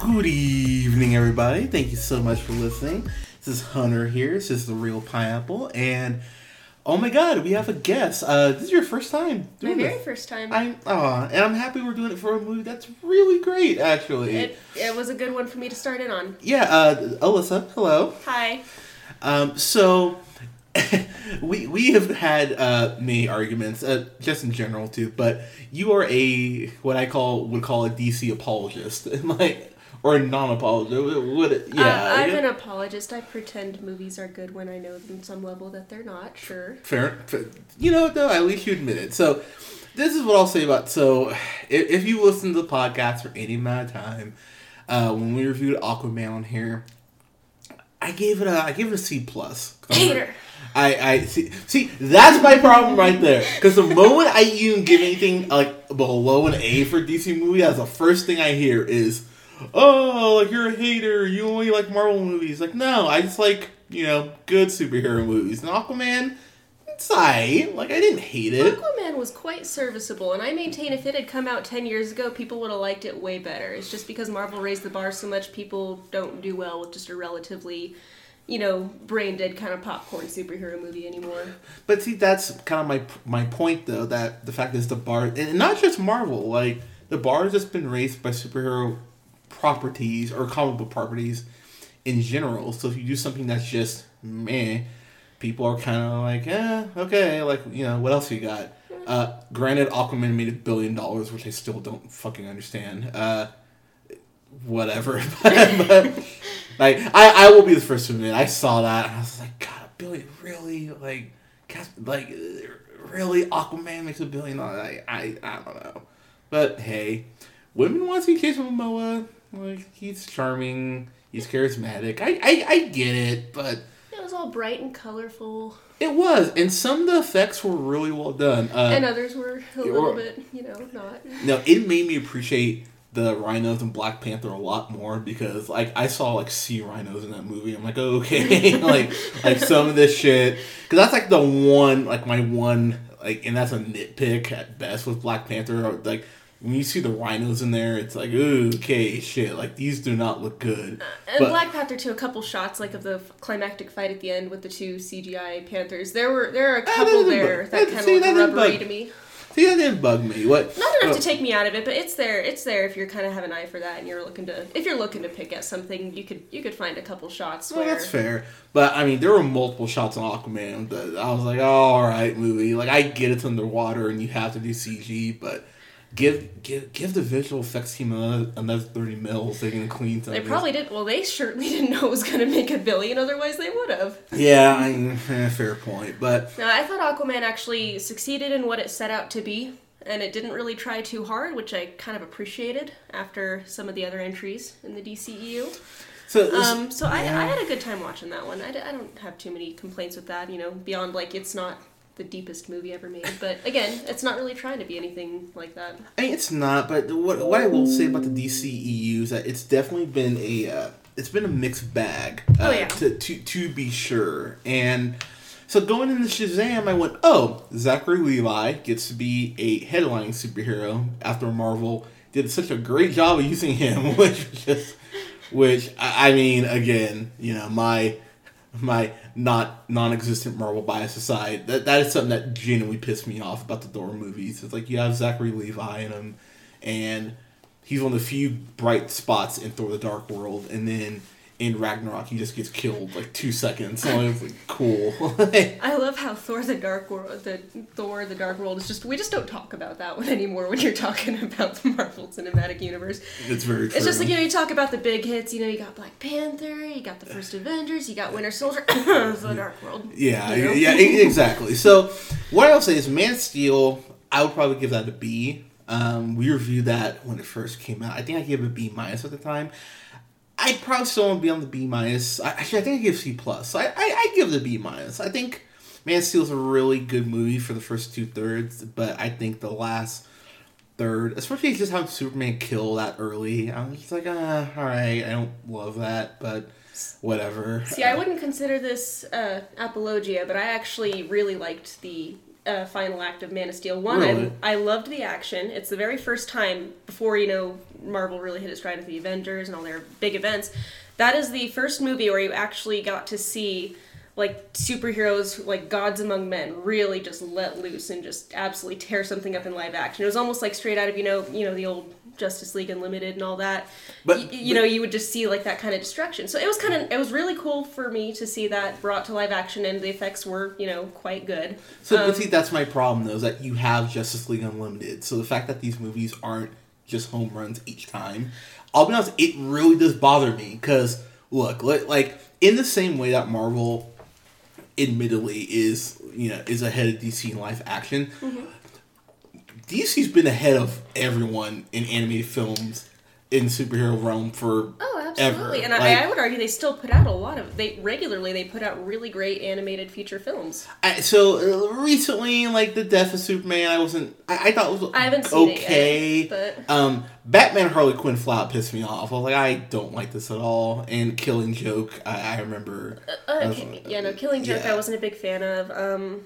Good evening, everybody. Thank you so much for listening. This is Hunter here. This is the Reel Pineapple, and oh my God, we have a guest. Uh, this is your first time My very this. first time. I'm aw, and I'm happy we're doing it for a movie that's really great, actually. it, it was a good one for me to start in on. yeah, uh, Allissa, hello. Hi. Um, so we we have had uh, many arguments, uh, just in general too. But you are a what I call would call a DC apologist, like or a non-apologist. Yeah, Uh, I'm yeah. an apologist. I pretend movies are good when I know on some level that they're not. Sure. Fair, fair. You know, though, at least you admit it. So, this is what I'll say about. So, if, if you listen to the podcast for any amount of time, uh, when we reviewed Aquaman on here, I gave it a I gave it a C plus. Hater. I I see see that's my problem right there. Because the moment I even give anything like below an A for DC movie, that's the first thing I hear is, "Oh, like you're a hater. You only like Marvel movies." Like, no, I just like you know good superhero movies. And Aquaman, it's I like I didn't hate it. Aquaman was quite serviceable, and I maintain if it had come out 10 years ago, people would have liked it way better. It's just because Marvel raised the bar so much, people don't do well with just a relatively, you know, brain dead kind of popcorn superhero movie anymore. But see, that's kind of my my point though. That the fact is the bar, and not just Marvel. Like the bar has just been raised by superhero properties or comic book properties in general. So if you do something that's just meh, people are kind of like, eh, okay, like you know, what else you got? Uh, granted, Aquaman made a billion dollars, which I still don't fucking understand. Uh, whatever, but, but like I, I will be the first to admit I saw that and I was like, God, a billion, really? Like, like, really? Aquaman makes a billion dollars? I, I, I don't know, but hey, women want to see Jason Momoa. Like, he's charming, he's charismatic. I, I, I get it, but It was all bright and colorful, it was, and some of the effects were really well done. Uh, and others were a or- little bit, you know, not. No, it made me appreciate the rhinos and Black Panther a lot more because like I saw like sea rhinos in that movie. I'm like, oh, okay, like like some of this shit because that's like the one like my one like and that's a nitpick at best with Black Panther. Like when you see the rhinos in there, it's like, ooh, okay, shit. Like these do not look good. Uh, and But- Black Panther too, a couple shots like of the f- climactic fight at the end with the two CGI panthers. There were there are a couple there bug- that that- kind see, of that look rubbery bug- to me. See, that didn't bug me. What? Not enough what- to take me out of it, but it's there. It's there if you're kind of have an eye for that and you're looking to if you're looking to pick at something, you could you could find a couple shots Well, where that's fair. But I mean, there were multiple shots on Aquaman that I was like, oh, all right, movie. Like, I get it's underwater and you have to do CG, but give give give the visual effects team another, another thirty mils. They can clean some. they probably didn't. Well, they certainly didn't know it was going to make a billion. Otherwise, they would have. Yeah, I mean, eh, fair point. But Now, I thought Aquaman actually succeeded in what it set out to be, and it didn't really try too hard, which I kind of appreciated after some of the other entries in the DCEU. so this- Um, so I, yeah. I had a good time watching that one. I, d- I don't have too many complaints with that, you know, beyond like it's not the deepest movie ever made. But again, it's not really trying to be anything like that. I mean, it's not. But what what I will say about the DCEU is that it's definitely been a uh, it's been a mixed bag. Uh, Oh, yeah. To to to be sure, and so going into Shazam, I went, oh, Zachary Levi gets to be a headline superhero after Marvel did such a great job of using him, which just which I I mean, again, you know, my my not non-existent Marvel bias aside, that that is something that genuinely pissed me off about the Thor movies. It's like you have Zachary Levi in them, and he's one of the few bright spots in Thor: The Dark World, and then in Ragnarok he just gets killed like two seconds. So it's like cool. I love how Thor: The Dark World, the Thor: The Dark World is just we just don't talk about that one anymore when you're talking about the Marvel Cinematic Universe. it's very. True. It's just like you know you talk about the big hits. You know you got Black Panther, you got the first Avengers, you got Winter Soldier, the Dark World. Yeah, you know? yeah, exactly. So, what I'll say is, Man Steel, I would probably give that a B. Um, we reviewed that when it first came out. I think I gave it a B minus at the time. I'd probably still want to be on the B minus. Actually, I think I give C plus. I, I I give the B minus. I think Man Steel's a really good movie for the first two thirds, but I think the last third, especially just how Superman kill that early, I'm just like, ah, all right, I don't love that, but whatever. See, I wouldn't consider this uh, apologia, but I actually really liked the uh, final act of Man of Steel. One, Really? I, I loved the action. It's the very first time before you know Marvel really hit its stride with the Avengers and all their big events. That is the first movie where you actually got to see like superheroes, like gods among men, really just let loose and just absolutely tear something up in live action. It was almost like straight out of you know you know the old Justice League Unlimited and all that. But- Y- you know you would just see like that kind of destruction. So it was kind of it was really cool for me to see that brought to live action, and the effects were you know quite good. So, Um, but see, that's my problem though, is that you have Justice League Unlimited. So the fact that these movies aren't just home runs each time, I'll be honest, it really does bother me. Because look, li- like in the same way that Marvel, admittedly, is you know is ahead of DC in live action, Mm-hmm. DC's been ahead of everyone in animated films in superhero realm for Oh, absolutely. ever. And I, Like- I would argue they still put out a lot of they regularly they put out really great animated feature films. I, so uh, recently, like the death of Superman, I wasn't. I, I thought it was I haven't seen okay. it yet, but Um, Batman Harley Quinn flat pissed me off. I was like, I don't like this at all. And Killing Joke, I, I remember. uh, I was- okay, yeah, no, Killing Joke yeah. I wasn't a big fan of. Um,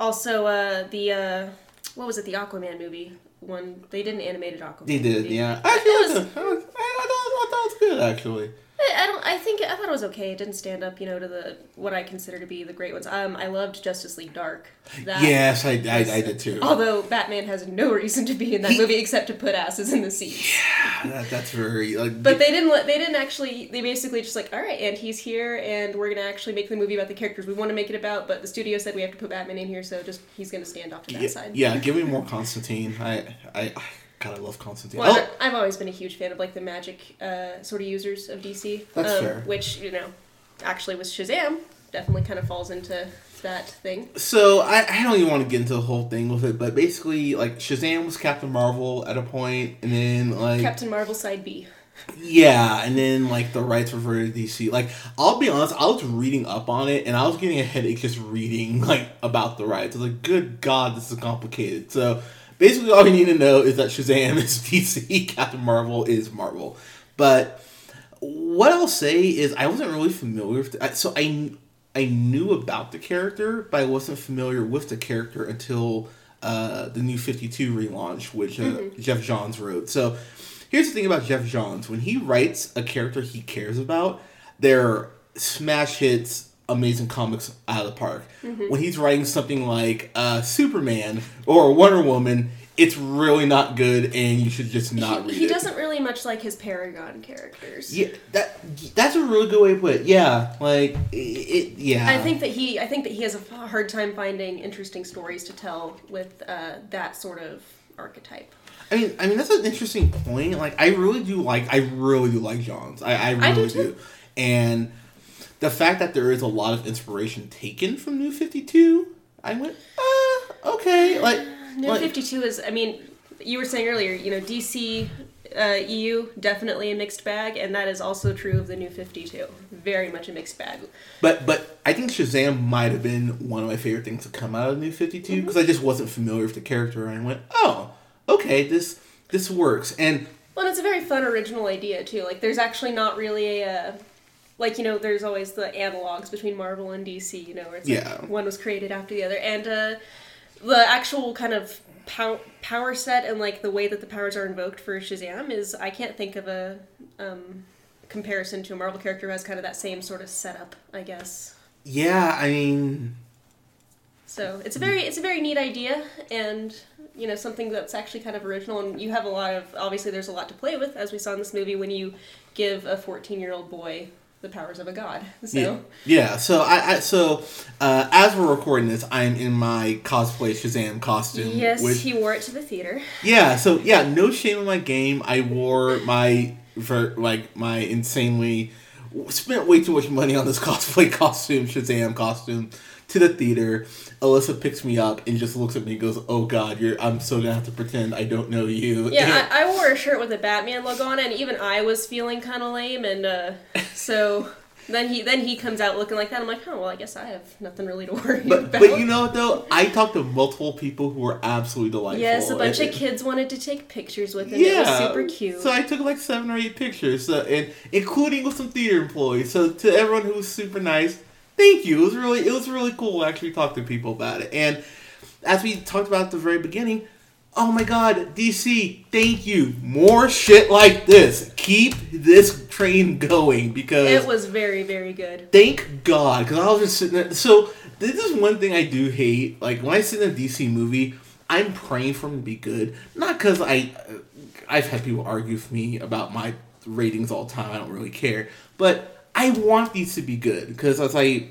also, uh, the uh, what was it? The Aquaman movie one. They did an animated Aquaman. They did, movie. yeah. I actually It was- I, was- I, I thought, I thought it was good, actually. I, I don't. I think I thought it was okay. It didn't stand up, you know, to the what I consider to be the great ones. Um, I loved Justice League Dark. That, yes, I, I, I did too. Although Batman has no reason to be in that He- movie except to put asses in the seats. that, that's very like. But they didn't. They didn't actually. They basically just like, all right, and he's here, and we're gonna actually make the movie about the characters we want to make it about. But the studio said we have to put Batman in here, so just he's gonna stand off to that yeah, side. yeah, give me more Constantine. I, I, God, I love Constantine. Well, oh, I've always been a huge fan of like the magic uh, sort of users of DC. That's um, fair. Which you know, actually with Shazam, definitely kind of falls into that thing. So I, I don't even want to get into the whole thing with it, but basically, like Shazam was Captain Marvel at a point, and then like Captain Marvel side B. yeah, and then like the rights reverted to DC. Like I'll be honest, I was reading up on it, and I was getting a headache just reading like about the rights. I was like, good God, this is complicated. So basically, all you need to know is that Shazam is DC, Captain Marvel is Marvel. But what I'll say is I wasn't really familiar with. The, so I I knew about the character, but I wasn't familiar with the character until uh, the new Fifty Two relaunch, which uh, Geoff Johns wrote. So here's the thing about Geoff Johns: when he writes a character he cares about, they're smash hits, amazing comics out of the park. When he's writing something like uh, Superman or Wonder Woman. It's really not good, and you should just not he, read he it. doesn't really much like his Paragon characters. Yeah, that that's a really good way to put it. Yeah, like it. it yeah, I think that he, I think that he has a hard time finding interesting stories to tell with uh, that sort of archetype. I mean, I mean that's an interesting point. Like, I really do like. I really do like Johns. I, I really I do do, too. And the fact that there is a lot of inspiration taken from New Fifty Two, I went, ah, okay. Like, New like- Fifty Two is, I mean, you were saying earlier, you know, DC, uh, EU definitely a mixed bag, and that is also true of the New Fifty Two. Very much a mixed bag. But but I think Shazam might have been one of my favorite things to come out of New Fifty Two because I just wasn't familiar with the character, and I went, oh, okay, this this works. And Well, and it's a very fun original idea too. Like, there's actually not really a. Like you know, there's always the analogs between Marvel and DC. You know, where it's Yeah. like one was created after the other, and uh, the actual kind of pow- power set and like the way that the powers are invoked for Shazam is I can't think of a um, comparison to a Marvel character who has kind of that same sort of setup. I guess. yeah, I mean, So it's a very it's a very neat idea and you know something that's actually kind of original and you have a lot of obviously there's a lot to play with as we saw in this movie when you give a 14 year old boy the powers of a god. So Yeah, yeah. So I, I so uh, as we're recording this, I'm in my cosplay Shazam costume. yes, which- he wore it to the theater. yeah. So yeah, no shame in my game. I wore my for like my insanely spent way too much money on this cosplay costume, Shazam costume, to the theater. Allissa picks me up and just looks at me and goes, "Oh God, you're I'm so gonna have to pretend I don't know you." Yeah, I, I wore a shirt with a Batman logo on it, and even I was feeling kind of lame, and uh, so then he then he comes out looking like that. I'm like, oh well, I guess I have nothing really to worry but about. but you know what though, I talked to multiple people who were absolutely delightful. yes, a bunch And- of kids wanted to take pictures with him. It was super cute. So I took like seven or eight pictures, so, and including with some theater employees. So to everyone who was super nice, thank you. It was really it was really cool to actually talk to people about it. And as we talked about at the very beginning, oh my god, DC, thank you. More shit like this. Keep this train going because it was very very good. thank God, because I was just sitting there. So this is one thing I do hate. Like when I see a DC movie, I'm praying for them to be good. Not because I, I've had people argue with me about my ratings all the time. I don't really care, but I want these to be good because as I,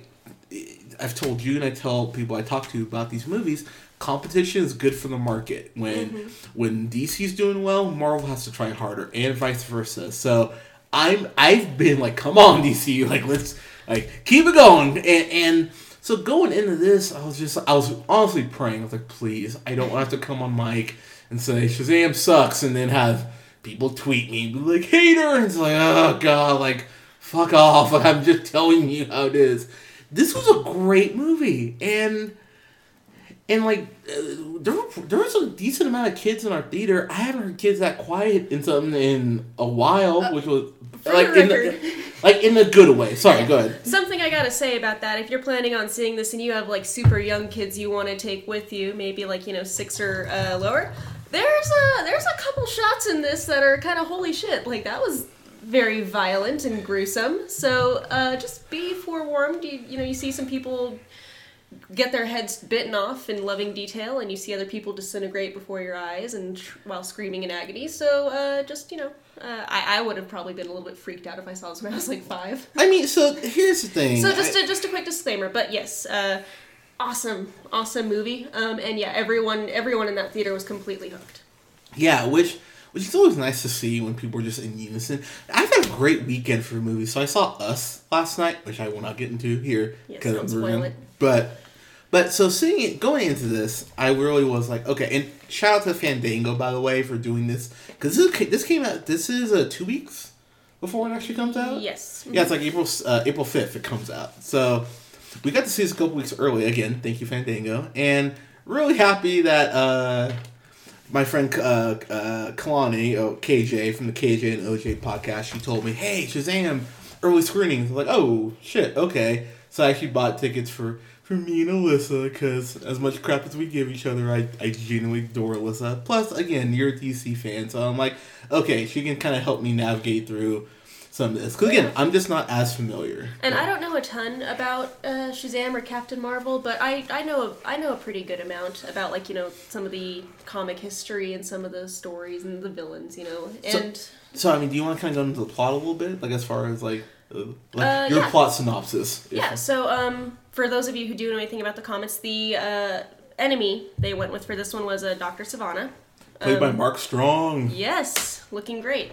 I've told you and I tell people I talk to about these movies. Competition is good for the market. When mm-hmm. when DC's doing well, Marvel has to try harder, and vice versa. So I'm I've been like, come on, DC, like let's like keep it going. And, and so going into this, I was just I was honestly praying. I was like, please, I don't have to come on mic and say Shazam sucks, and then have people tweet me and be like hater, and it's like, oh god, like fuck off. I'm just telling you how it is. This was a great movie, and and like uh, there were, there was a decent amount of kids in our theater. I haven't heard kids that quiet in something in a while, which was like the in the, like in a good way. Sorry, go ahead. Something I gotta say about that, if you're planning on seeing this and you have like super young kids you want to take with you, maybe like you know six or uh, lower, there's a there's a couple shots in this that are kind of holy shit. Like that was very violent and gruesome. So uh, just be forewarned. You you know you see some people get their heads bitten off in loving detail, and you see other people disintegrate before your eyes and while screaming in agony. So uh, just you know, uh, I I would have probably been a little bit freaked out if I saw this when I was like five. I mean, so here's the thing. So just I- a, just a quick disclaimer, but yes, uh, awesome, awesome movie. Um, and yeah, everyone everyone in that theater was completely hooked. Yeah, which which is always nice to see when people are just in unison. I've had a great weekend for movies. So I saw Us last night, which I will not get into here because don't I'm ruining- But but so seeing it going into this, I really was like, okay. And shout out to Fandango by the way for doing this because this this came out. This is uh, two weeks before it actually comes out. Yes. Yeah, it's like April uh, April fifth. It comes out. So we got to see this a couple weeks early. Again, thank you Fandango, and really happy that uh, my friend uh, uh, Kalani, oh, KJ from the KJ and OJ podcast, she told me, "Hey, Shazam, early screenings." Like, oh shit, okay. So I actually bought tickets for for me and Allissa because as much crap as we give each other, I I genuinely adore Allissa. Plus, again, you're a DC fan, so I'm like, okay, she can kind of help me navigate through some of this. Because again, I'm just not as familiar. And I don't know a ton about uh, Shazam or Captain Marvel, but I, I know a, I know a pretty good amount about like you know some of the comic history and some of the stories and the villains, you know. So- And So I mean, do you want to kind of go into the plot a little bit, like as far as like, uh, like Uh, your yeah. plot synopsis? Yeah, so um, for those of you who do know anything about the comics, the uh, enemy they went with for this one was uh, Dr. Sivana. Played by Um, Mark Strong. Yes, looking great.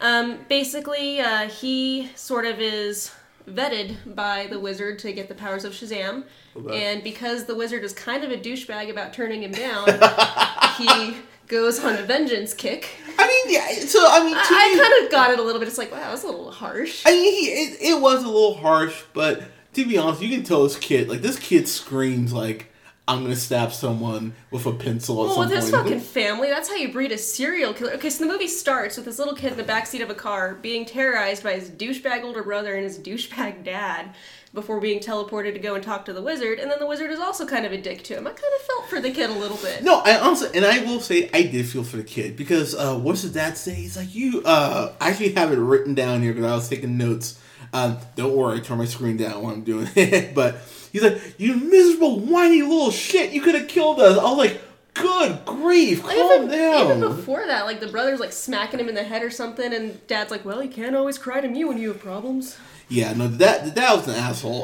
Um, basically, uh, he sort of is vetted by the wizard to get the powers of Shazam, and because the wizard is kind of a douchebag about turning him down, he goes on a vengeance kick. I mean, yeah. So I mean, to I, I kind of got it a little bit. It's like, wow, was a little harsh. I mean, he, it, it was a little harsh, but to be honest, you can tell this kid, like this kid screams like, "I'm gonna stab someone with a pencil." Well, with his fucking family, that's how you breed a serial killer. Okay, so the movie starts with this little kid in the backseat of a car being terrorized by his douchebag older brother and his douchebag dad before being teleported to go and talk to the wizard, and then the wizard is also kind of a dick to him. I kind of felt for the kid a little bit. No, I honestly, and I will say, I did feel for the kid because uh, what's his dad say? He's like, you. Uh, I actually have it written down here because I was taking notes. Um, don't worry, I turn my screen down while I'm doing it. but he's like, you miserable, whiny little shit! You could have killed us. I was like, good grief, calm even, down. even before that, like the brother's like smacking him in the head or something, and dad's like, "Well, you can't always cry to me when you have problems." Yeah, no, that that was an asshole.